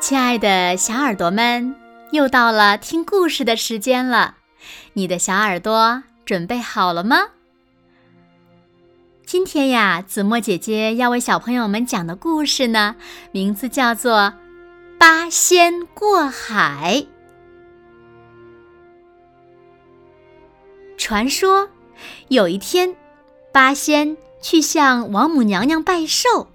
亲爱的小耳朵们，又到了听故事的时间了。你的小耳朵准备好了吗？今天呀，子墨姐姐要为小朋友们讲的故事呢，名字叫做《八仙过海》。传说有一天，八仙去向王母娘娘拜寿。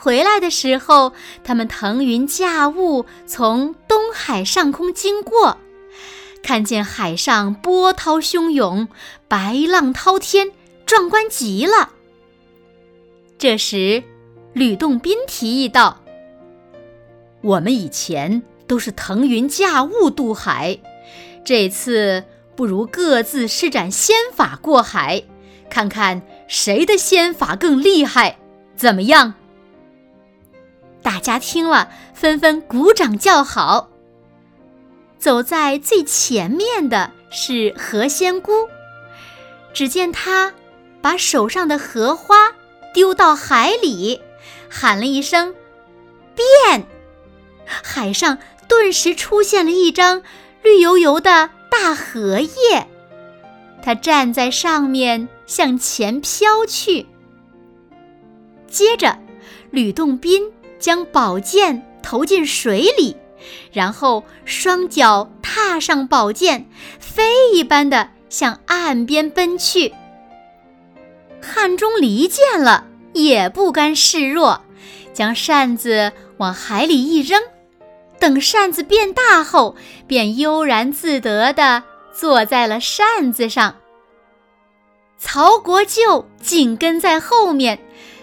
回来的时候，他们腾云驾雾从东海上空经过，看见海上波涛汹涌，白浪滔天，壮观极了。这时，吕洞宾提议道：“我们以前都是腾云驾雾渡海，这次不如各自施展仙法过海，看看谁的仙法更厉害，怎么样？”大家听了，纷纷鼓掌叫好。走在最前面的是何仙姑，只见她把手上的荷花丢到海里，喊了一声“变”，海上顿时出现了一张绿油油的大荷叶。她站在上面向前飘去。接着，吕洞宾。将宝剑投进水里，然后双脚踏上宝剑，飞一般的向岸边奔去。汉钟离见了，也不甘示弱，将扇子往海里一扔，等扇子变大后，便悠然自得地坐在了扇子上。曹国舅紧跟在后面，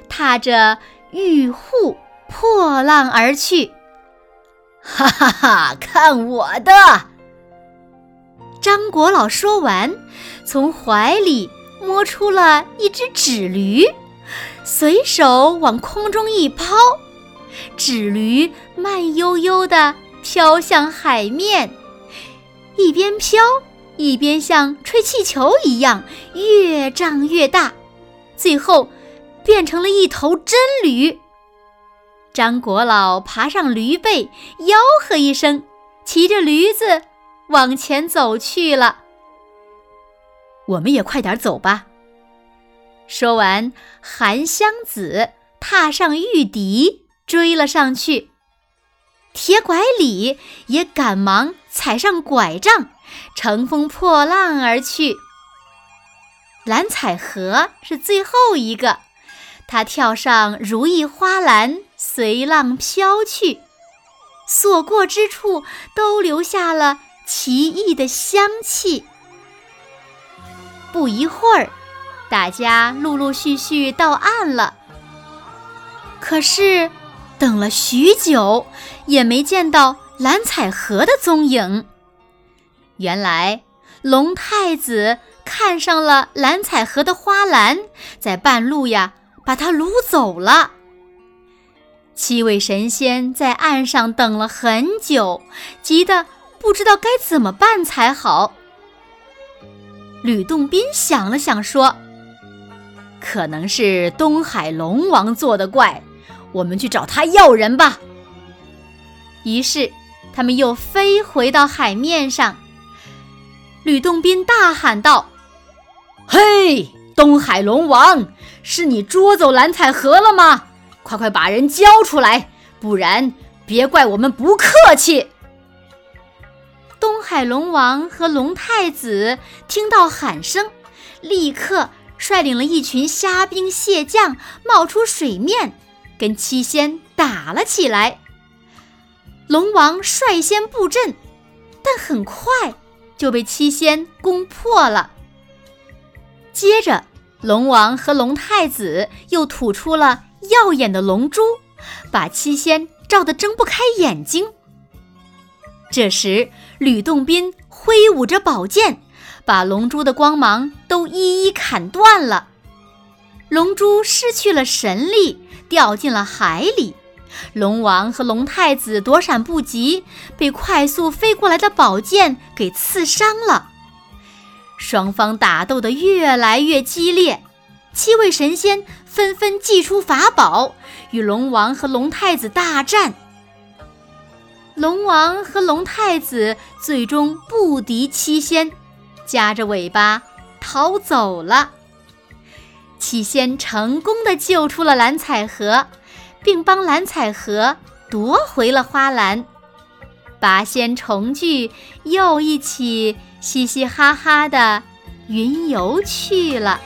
踏着玉户。破浪而去，哈哈哈！看我的！张国老说完，从怀里摸出了一只纸驴，随手往空中一抛，纸驴慢悠悠地飘向海面，一边飘一边像吹气球一样越胀越大，最后变成了一头真驴。张国老爬上驴背，吆喝一声，骑着驴子往前走去了。我们也快点走吧。说完，韩湘子踏上玉笛，追了上去。铁拐李也赶忙踩上拐杖，乘风破浪而去。蓝采和是最后一个，他跳上如意花篮。随浪飘去，所过之处都留下了奇异的香气。不一会儿，大家陆陆续续到岸了。可是，等了许久，也没见到蓝采和的踪影。原来，龙太子看上了蓝采和的花篮，在半路呀，把它掳走了。七位神仙在岸上等了很久，急得不知道该怎么办才好。吕洞宾想了想，说：“可能是东海龙王做的怪，我们去找他要人吧。”于是，他们又飞回到海面上。吕洞宾大喊道：“嘿，东海龙王，是你捉走蓝采和了吗？”快快把人交出来，不然别怪我们不客气。东海龙王和龙太子听到喊声，立刻率领了一群虾兵蟹将冒出水面，跟七仙打了起来。龙王率先布阵，但很快就被七仙攻破了。接着，龙王和龙太子又吐出了。耀眼的龙珠把七仙照得睁不开眼睛。这时，吕洞宾挥舞着宝剑，把龙珠的光芒都一一砍断了。龙珠失去了神力，掉进了海里。龙王和龙太子躲闪不及，被快速飞过来的宝剑给刺伤了。双方打斗得越来越激烈。七位神仙纷纷祭出法宝，与龙王和龙太子大战。龙王和龙太子最终不敌七仙，夹着尾巴逃走了。七仙成功的救出了蓝采和，并帮蓝采和夺回了花篮。八仙重聚，又一起嘻嘻哈哈的云游去了。